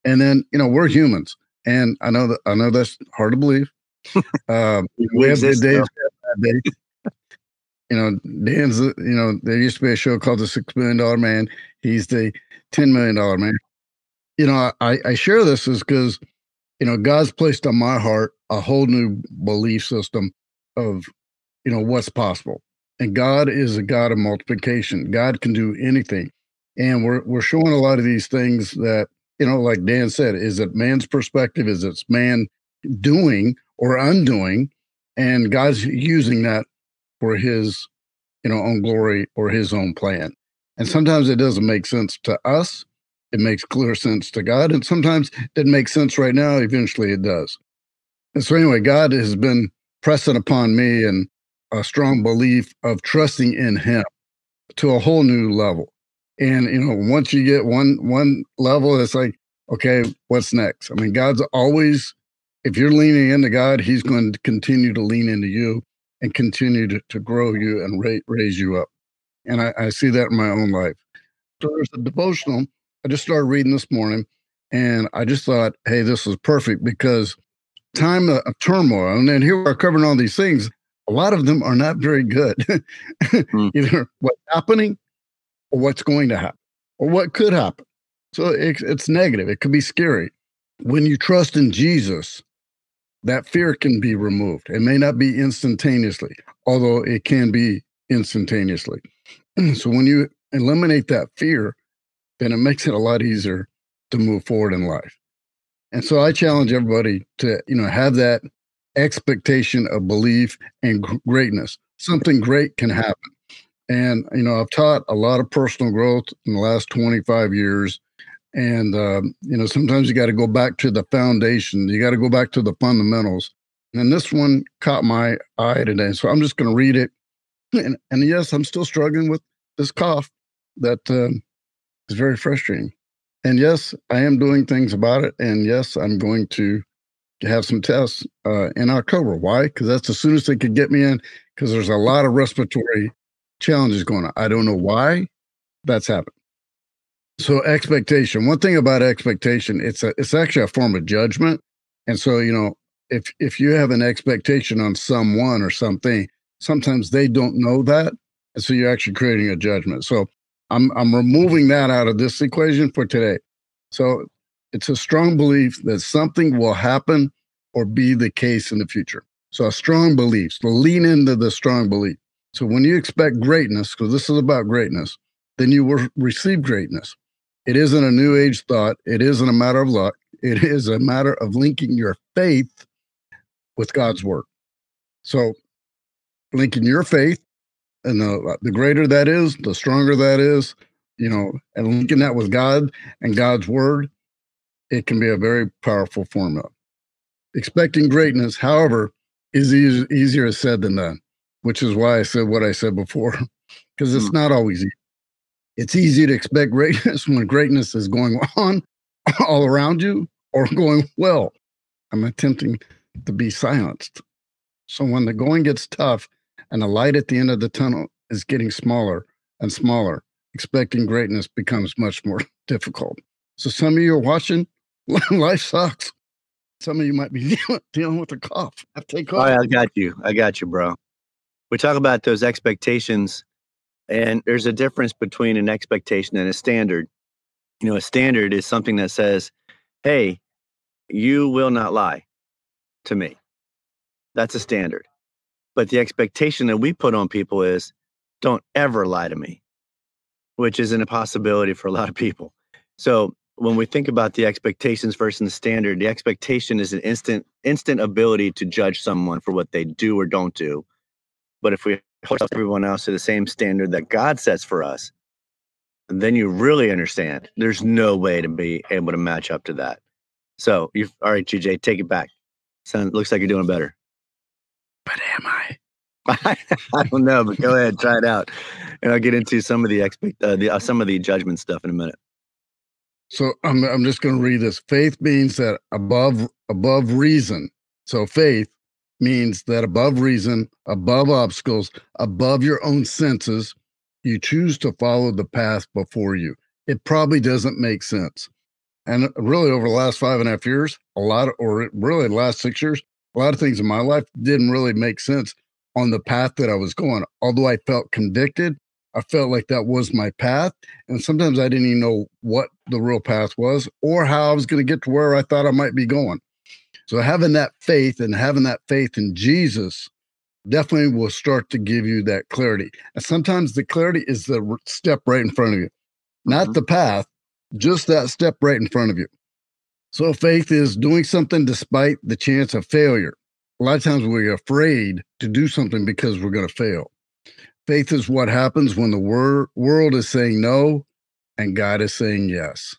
And then, you know, we're humans, and I know that I know that's hard to believe. (laughs) Um, we have good days. (laughs) You know, Dan's. You know, there used to be a show called The Six Million Dollar Man. He's the ten million dollar man. You know, I I share this is because you know God's placed on my heart a whole new belief system of you know what's possible, and God is a God of multiplication. God can do anything, and we're we're showing a lot of these things that you know, like Dan said, is it man's perspective? Is it man doing or undoing? And God's using that for his, you know, own glory or his own plan. And sometimes it doesn't make sense to us. It makes clear sense to God. And sometimes it doesn't make sense right now. Eventually it does. And so anyway, God has been pressing upon me and a strong belief of trusting in him to a whole new level. And you know, once you get one one level, it's like, okay, what's next? I mean, God's always if you're leaning into God, He's going to continue to lean into you and continue to, to grow you and ra- raise you up. And I, I see that in my own life. So there's a devotional I just started reading this morning, and I just thought, hey, this is perfect because time of, of turmoil, and then here we're covering all these things. A lot of them are not very good. mm. (laughs) Either what's happening or what's going to happen or what could happen. So it, it's negative. It could be scary. When you trust in Jesus, that fear can be removed. It may not be instantaneously, although it can be instantaneously. (clears throat) so when you eliminate that fear, then it makes it a lot easier to move forward in life. And so I challenge everybody to, you know, have that expectation of belief and greatness. Something great can happen. And, you know, I've taught a lot of personal growth in the last 25 years. And, um, you know, sometimes you got to go back to the foundation, you got to go back to the fundamentals. And this one caught my eye today. So I'm just going to read it. And, and, yes, I'm still struggling with this cough that uh, is very frustrating. And yes, I am doing things about it. And yes, I'm going to have some tests uh, in October. Why? Because that's as soon as they could get me in, because there's a lot of respiratory challenges going on. I don't know why that's happened. So expectation. One thing about expectation, it's a it's actually a form of judgment. And so, you know, if if you have an expectation on someone or something, sometimes they don't know that. And so you're actually creating a judgment. So I'm I'm removing that out of this equation for today. So it's a strong belief that something will happen or be the case in the future. So a strong belief. So lean into the strong belief. So when you expect greatness, because this is about greatness, then you will receive greatness. It isn't a new age thought. It isn't a matter of luck. It is a matter of linking your faith with God's word. So, linking your faith, and the, the greater that is, the stronger that is, you know, and linking that with God and God's word, it can be a very powerful formula. Expecting greatness, however, is easy, easier said than done, which is why I said what I said before, (laughs) because it's mm. not always easy. It's easy to expect greatness (laughs) when greatness is going on (laughs) all around you or going well. I'm attempting to be silenced. So when the going gets tough and the light at the end of the tunnel is getting smaller and smaller expecting greatness becomes much more (laughs) difficult. So some of you are watching, life sucks. Some of you might be dealing, with a cough. I take
off. I got you. I got you, bro. We talk about those expectations, and there's a difference between an expectation and a standard. You know, a standard is something that says, hey, you will not lie to me. That's a standard. But the expectation that we put on people is, don't ever lie to me, which is an impossibility for a lot of people. So when we think about the expectations versus the standard, the expectation is an instant instant ability to judge someone for what they do or don't do. But if we hold everyone else to the same standard that God sets for us, then you really understand there's no way to be able to match up to that. So you all right, GJ, take it back. Sounds looks like you're doing better.
But am I? (laughs)
I don't know, but go ahead, try it out, and I'll get into some of the expect uh, the, uh, some of the judgment stuff in a minute.
So I'm I'm just going to read this. Faith means that above above reason. So faith means that above reason, above obstacles, above your own senses, you choose to follow the path before you. It probably doesn't make sense. And uh, really, over the last five and a half years, a lot, of, or really the last six years, a lot of things in my life didn't really make sense on the path that I was going. Although I felt convicted, I felt like that was my path. And sometimes I didn't even know what the real path was or how I was going to get to where I thought I might be going. So having that faith and having that faith in Jesus definitely will start to give you that clarity. And sometimes the clarity is the step right in front of you, not mm-hmm. the path, just that step right in front of you. So faith is doing something despite the chance of failure. A lot of times we're afraid to do something because we're going to fail. Faith is what happens when the wor- world is saying no and God is saying yes.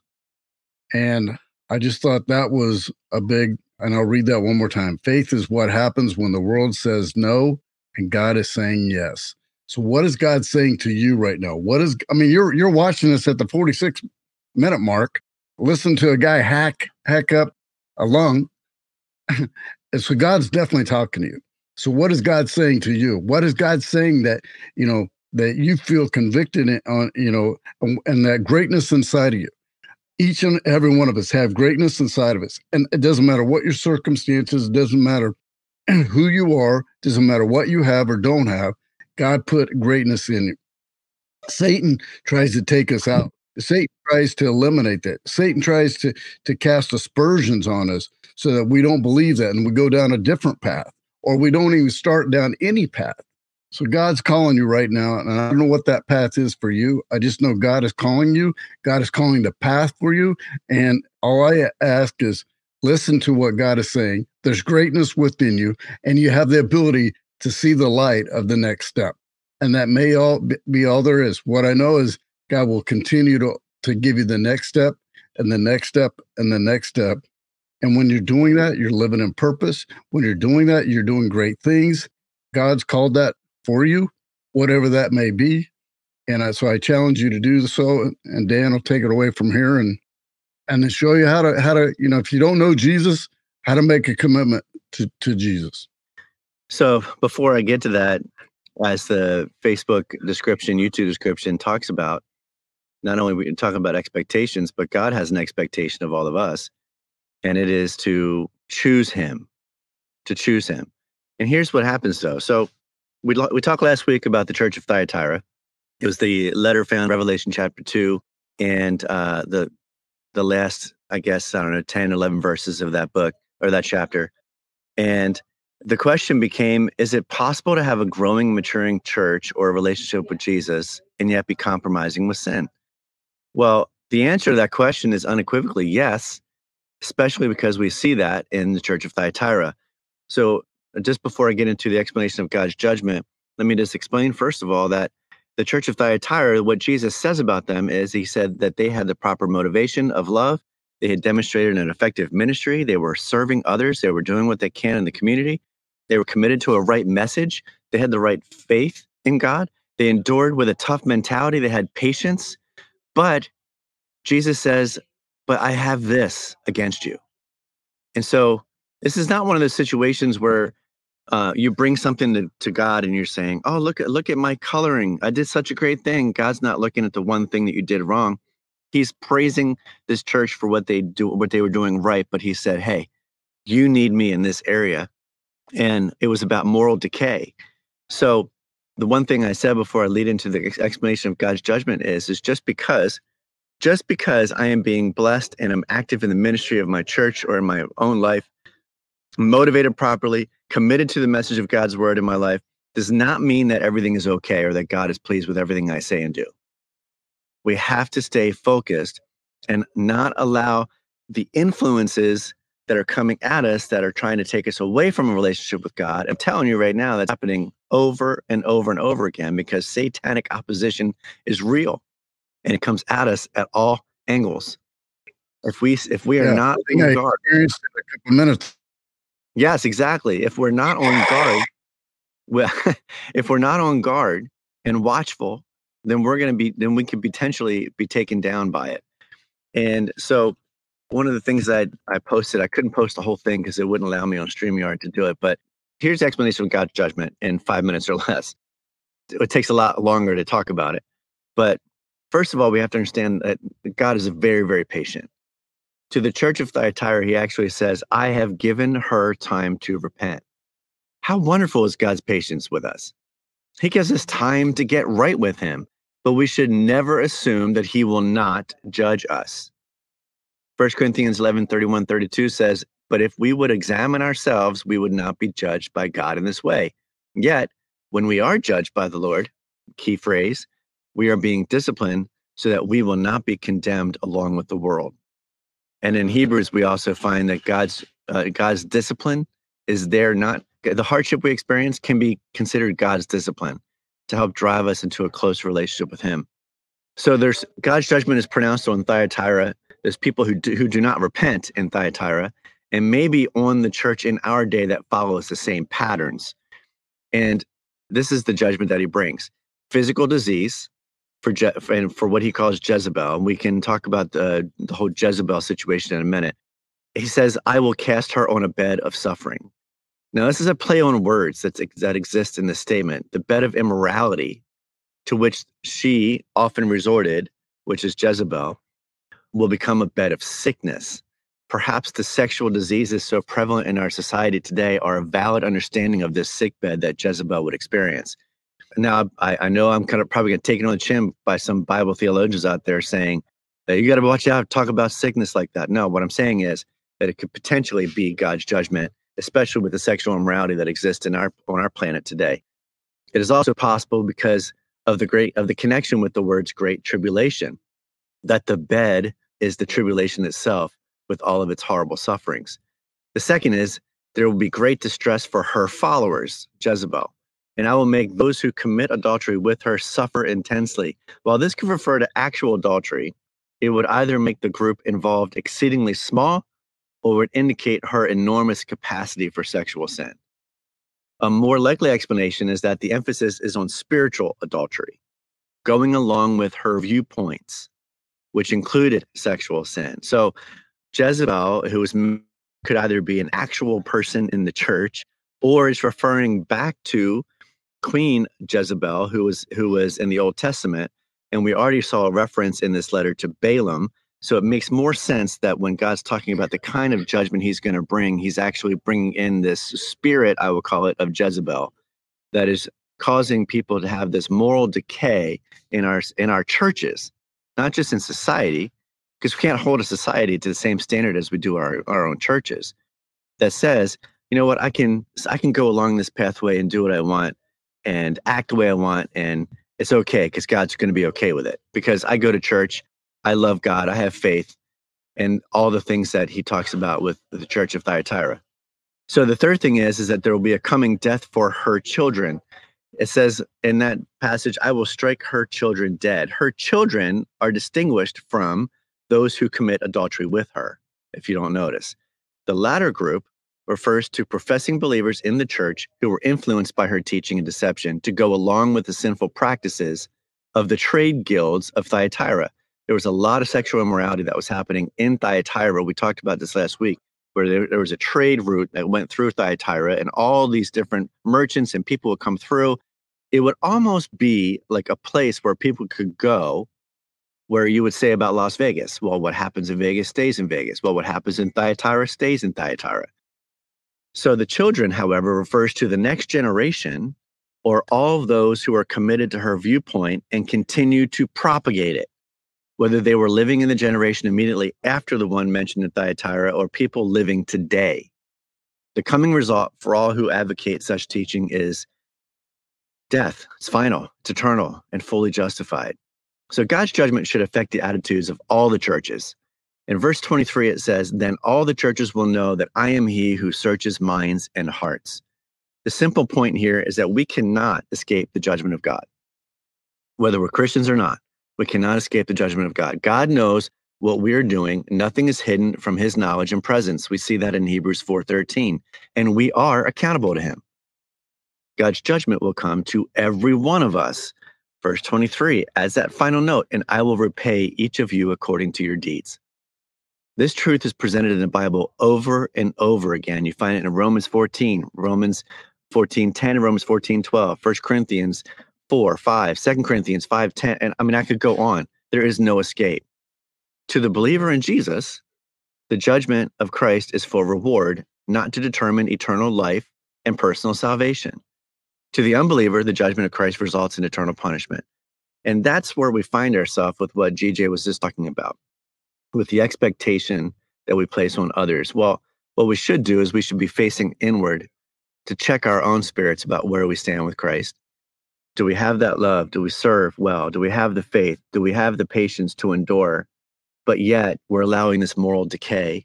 And I just thought that was a big, and I'll read that one more time. Faith is what happens when the world says no and God is saying yes. So what is God saying to you right now? What is I mean, you're you're watching this at the 46 minute mark. Listen to a guy hack hack up a lung. (laughs) and so God's definitely talking to you. So what is God saying to you? What is God saying that, you know, that you feel convicted on, you know, and that greatness inside of you? Each and every one of us have greatness inside of us. And it doesn't matter what your circumstances, it doesn't matter (clears throat) who you are, doesn't matter what you have or don't have. God put greatness in you. Satan tries to take us out. Satan tries to eliminate that. Satan tries to to cast aspersions on us so that we don't believe that and we go down a different path or we don't even start down any path. So God's calling you right now. And I don't know what that path is for you. I just know God is calling you. God is calling the path for you. And all I ask is listen to what God is saying. There's greatness within you, and you have the ability to see the light of the next step. And that may all be all there is. What I know is God will continue to, to give you the next step and the next step and the next step and when you're doing that, you're living in purpose. When you're doing that, you're doing great things. God's called that for you, whatever that may be. And I, so I challenge you to do so. And Dan will take it away from here and and then show you how to how to you know if you don't know Jesus, how to make a commitment to to Jesus.
So before I get to that, as the Facebook description, YouTube description talks about, not only we talking about expectations, but God has an expectation of all of us and it is to choose him, to choose him. And here's what happens though. So we we talked last week about the church of Thyatira. It was the letter found in Revelation chapter 2 and uh, the the last I guess I don't know 10 11 verses of that book or that chapter. And the question became is it possible to have a growing maturing church or a relationship with Jesus and yet be compromising with sin? Well, the answer to that question is unequivocally yes especially because we see that in the church of Thyatira. So, Uh, just before I get into the explanation of God's judgment, let me just explain, first of all, that the church of Thyatira, what Jesus says about them is he said that they had the proper motivation of love. They had demonstrated an effective ministry. They were serving others. They were doing what they can in the community. They were committed to a right message. They had the right faith in God. They endured with a tough mentality. They had patience. But Jesus says, but I have this against you. And so this is not one of those situations where uh, you bring something to, to God and you're saying, "Oh, look at look at my coloring. I did such a great thing." God's not looking at the one thing that you did wrong. He's praising this church for what they do, what they were doing right. But he said, "Hey, you need me in this area," and it was about moral decay. So, the one thing I said before I lead into the explanation of God's judgment is, is just because, just because I am being blessed and I'm active in the ministry of my church or in my own life, motivated properly committed to the message of God's word in my life does not mean that everything is okay or that God is pleased with everything I say and do. We have to stay focused and not allow the influences that are coming at us that are trying to take us away from a relationship with God. I'm telling you right now that's happening over and over and over again because satanic opposition is real and it comes at us at all angles. If we if we are yeah, not
I, I experienced it a couple minutes
Yes, exactly. If we're not on guard, well, (laughs) if we're not on guard and watchful, then we're going to be, then we could potentially be taken down by it. And so, one of the things that I, I posted, I couldn't post the whole thing because it wouldn't allow me on StreamYard to do it. But here's the explanation of God's judgment in five minutes or (laughs) less. It takes a lot longer to talk about it. But first of all, we have to understand that God is very, very patient to the church of Thyatira, he actually says, I have given her time to repent. How wonderful is God's patience with us? He gives us time to get right with him, but we should never assume that he will not judge us. 1 Corinthians 11 31 32 says, But if we would examine ourselves, we would not be judged by God in this way. Yet, when we are judged by the Lord, key phrase, we are being disciplined so that we will not be condemned along with the world. And in Hebrews, we also find that God's uh, God's discipline is there not the hardship we experience can be considered God's discipline to help drive us into a close relationship with Him. So there's God's judgment is pronounced on Thyatira. There's people who do, who do not repent in Thyatira, and maybe on the church in our day that follows the same patterns. And this is the judgment that He brings: physical disease, for Je- and for what he calls Jezebel. And we can talk about the, the whole Jezebel situation in a minute. He says, "I will cast her on a bed of suffering." Now, this is a play on words that that exists in the statement. The bed of immorality, to which she often resorted, which is Jezebel, will become a bed of sickness. Perhaps the sexual diseases so prevalent in our society today are a valid understanding of this sick bed that Jezebel would experience now I, I know I'm kind of probably going to take it on the chin by some Bible theologians out there saying you got to watch out, talk about sickness like that. No, what I'm saying is that it could potentially be God's judgment, especially with the sexual immorality that exists in our on our planet today. It is also possible because of the great of the connection with the words great tribulation, that the bed is the tribulation itself with all of its horrible sufferings. The second is there will be great distress for her followers, Jezebel and I will make those who commit adultery with her suffer intensely. While this could refer to actual adultery, it would either make the group involved exceedingly small or would indicate her enormous capacity for sexual sin. A more likely explanation is that the emphasis is on spiritual adultery, going along with her viewpoints, which included sexual sin. So Jezebel, who was could either be an actual person in the church or is referring back to Queen Jezebel, who was who was in the Old Testament, and we already saw a reference in this letter to Balaam. So it makes more sense that when God's talking about the kind of judgment He's going to bring, He's actually bringing in this spirit, I will call it, of Jezebel, that is causing people to have this moral decay in our in our churches, not just in society, because we can't hold a society to the same standard as we do our, our own churches. That says, you know what, I can I can go along this pathway and do what I want and act the way I want. And it's okay because God's going to be okay with it. Because I go to church, I love God, I have faith, and all the things that he talks about with the church of Thyatira. So the third thing is, is that there will be a coming death for her children. It says in that passage, I will strike her children dead. Her children are distinguished from those who commit adultery with her, if you don't notice. The latter group refers to professing believers in the church who were influenced by her teaching and deception to go along with the sinful practices of the trade guilds of Thyatira. There was a lot of sexual immorality that was happening in Thyatira. We talked about this last week, where there, there was a trade route that went through Thyatira, and all these different merchants and people would come through. It would almost be like a place where people could go where you would say about Las Vegas, well, what happens in Vegas stays in Vegas. Well, what happens in Thyatira stays in Thyatira. So the children, however, refers to the next generation or all of those who are committed to her viewpoint and continue to propagate it, whether they were living in the generation immediately after the one mentioned in Thyatira or people living today. The coming result for all who advocate such teaching is death. It's final, it's eternal, and fully justified. So God's judgment should affect the attitudes of all the churches. In verse 23, it says, Then all the churches will know that I am he who searches minds and hearts. The simple point here is that we cannot escape the judgment of God. Whether we're Christians or not, we cannot escape the judgment of God. God knows what we're doing. Nothing is hidden from his knowledge and presence. We see that in Hebrews 4:13, and we are accountable to him. God's judgment will come to every one of us Verse 23 as that final note, and I will repay each of you according to your deeds. This truth is presented in the Bible over and over again. You find it in Romans 14, Romans 14, 10, Romans 14, 12, 1 Corinthians 4, 5, 2 Corinthians 5, 10. And I mean, I could go on. There is no escape. To the believer in Jesus, the judgment of Christ is for reward, not to determine eternal life and personal salvation. To the unbeliever, the judgment of Christ results in eternal punishment. And that's where we find ourselves with what GJ was just talking about, with the expectation that we place on others. Well, what we should do is we should be facing inward to check our own spirits about where we stand with Christ. Do we have that love? Do we serve well? Do we have the faith? Do we have the patience to endure? But yet we're allowing this moral decay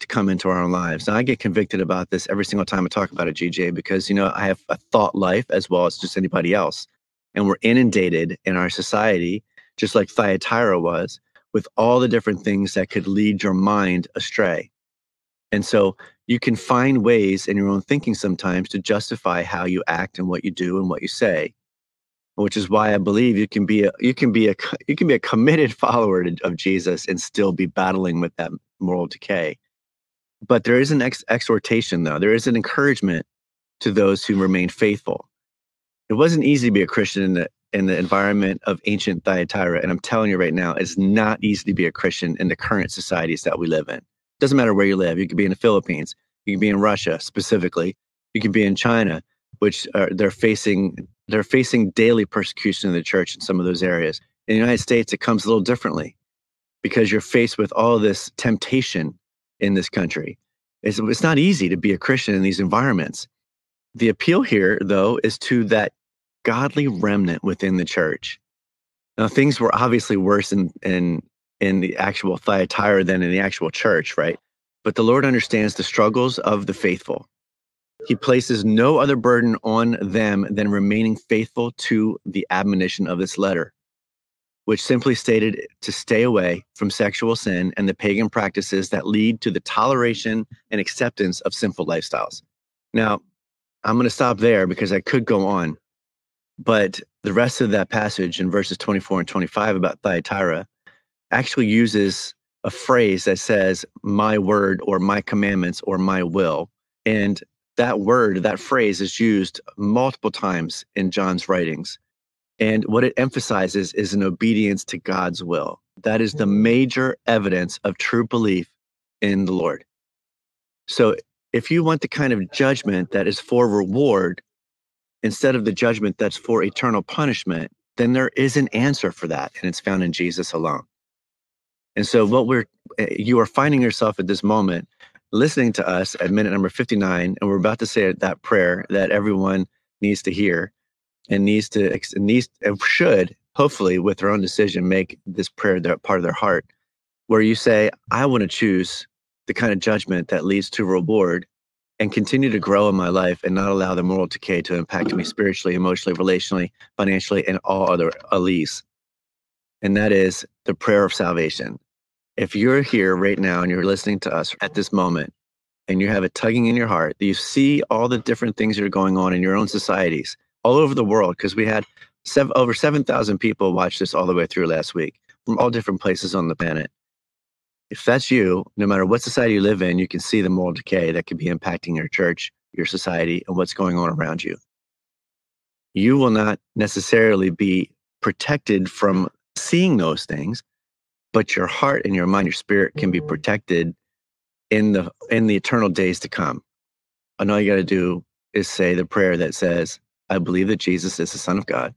to come into our own lives. Now, I get convicted about this every single time I talk about a GJ because, you know, I have a thought life as well as just anybody else. And we're inundated in our society, just like Thyatira was, with all the different things that could lead your mind astray. And so you can find ways in your own thinking sometimes to justify how you act and what you do and what you say which is why I believe you can be a you can be a you can be a committed (laughs) follower of Jesus and still be battling with that moral decay. But there is an ex- exhortation, though. There is an encouragement to those who remain faithful. It wasn't easy to be a Christian in the in the environment of ancient Thyatira, and I'm telling you right now, it's not easy to be a Christian in the current societies that we live in. Doesn't matter where you live. You could be in the Philippines. You can be in Russia specifically. You can be in China, which are, they're facing they're facing daily persecution in the church in some of those areas. In the United States, it comes a little differently because you're faced with all this temptation in this country. It's, it's not easy to be a Christian in these environments. The appeal here, though, is to that godly remnant within the church. Now, things were obviously worse in, in, in the actual Thyatira than in the actual church, right? But the Lord understands the struggles of the faithful. He places no other burden on them than remaining faithful to the admonition of this letter which simply stated to stay away from sexual sin and the pagan practices that lead to the toleration and acceptance of sinful lifestyles. Now, I'm going to stop there because I could go on, but the rest of that passage in verses 24 and 25 about Thyatira actually uses a phrase that says, my word or my commandments or my will. And that word, that phrase is used multiple times in John's writings. And what it emphasizes is an obedience to God's will. That is the mm. major evidence of true belief in the Lord. So if you want the kind of judgment that is for reward instead of the judgment that's for eternal punishment, then there is an answer for that, and it's found in Jesus alone. And so, what we're eh, you are finding yourself at this moment listening to us at minute number 59, and we're about to say that prayer that everyone needs to hear and needs to and needs and should hopefully with their own decision make this prayer their part of their heart where you say i want to choose the kind of judgment that leads to reward and continue to grow in my life and not allow the moral decay to impact me spiritually emotionally relationally financially and all other alleys and that is the prayer of salvation if you're here right now and you're listening to us at this moment and you have a tugging in your heart you see all the different things that are going on in your own societies all over the world because we had seven, over 7,000 people watch this all the way through last week from all different places on the planet. If that's you, no matter what society you live in, you can see the moral decay that could be impacting your church, your society, and what's going on around you. You will not necessarily be protected from seeing those things, but your heart and your mind, your spirit can be protected in the in the eternal days to come. And all you got to do is say the prayer that says, I believe that Jesus is the Son of God.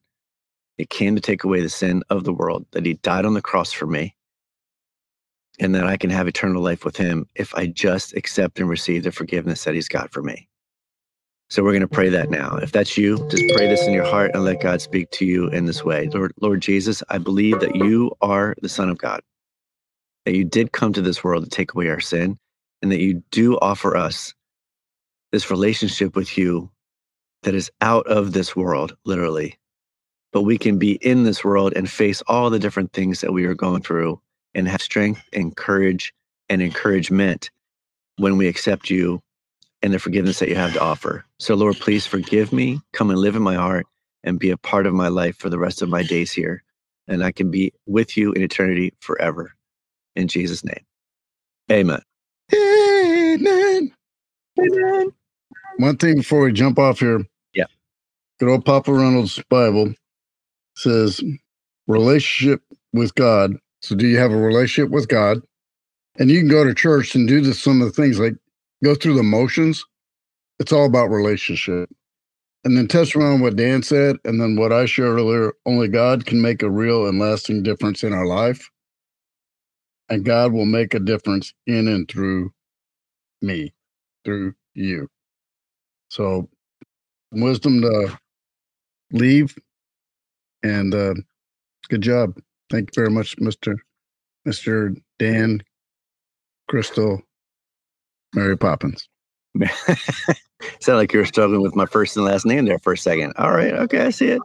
He came to take away the sin of the world, that he died on the cross for me, and that I can have eternal life with him if I just accept and receive the forgiveness that he's got for me. So we're going to pray that now. If that's you, just pray this in your heart and let God speak to you in this way. Lord, Lord Jesus, I believe that you are the Son of God, that you did come to this world to take away our sin, and that you do offer us this relationship with you that is out of this world, literally. But we can be in this world and face all the different things that we are going through and have strength and courage and encouragement when we accept you and the forgiveness that you have to offer. So, Lord, please forgive me, come and live in my heart, and be a part of my life for the rest of my days here. And I can be with you in eternity forever. In Jesus' name. Amen.
Amen.
Amen.
One thing before we jump off here.
Yeah.
Good old Papa Reynolds Bible says relationship with God. So do you have a relationship with God? And you can go to church and do this, some of the things like go through the motions. It's all about relationship. And then touch around what Dan said, and then what I shared earlier. Only God can make a real and lasting difference in our life. And God will make a difference in and through me, through you. So, wisdom to leave. And uh, good job. Thank you very much, Mr. Mr. Dan Crystal Mary Poppins. (laughs)
Sound like you were struggling with my first and last name there for a second. All right, okay, I see it.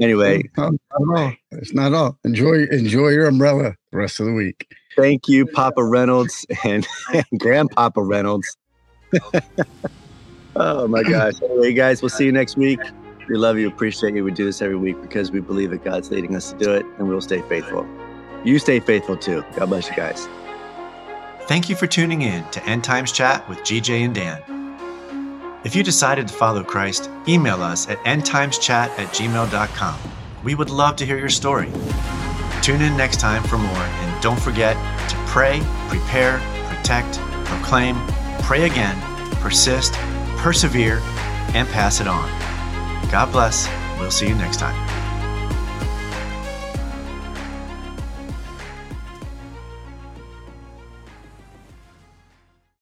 Anyway,
not all. It's not all. Enjoy enjoy your umbrella the rest of the week.
Thank you, Papa Reynolds and, (laughs) and Grandpapa Reynolds. (laughs) oh my gosh. Anyway, guys, we'll see you next week. We love you, appreciate you. We do this every week because we believe that God's leading us to do it, and we'll stay faithful. You stay faithful too. God bless you guys.
Thank you for tuning in to End Times Chat with GJ and Dan. If you decided to follow Christ, email us at endtimeschat at gmail.com. We would love to hear your story. Tune in next time for more, and don't forget to pray, prepare, protect, proclaim, pray again, persist, persevere, and pass it on. God bless. We'll see you next time.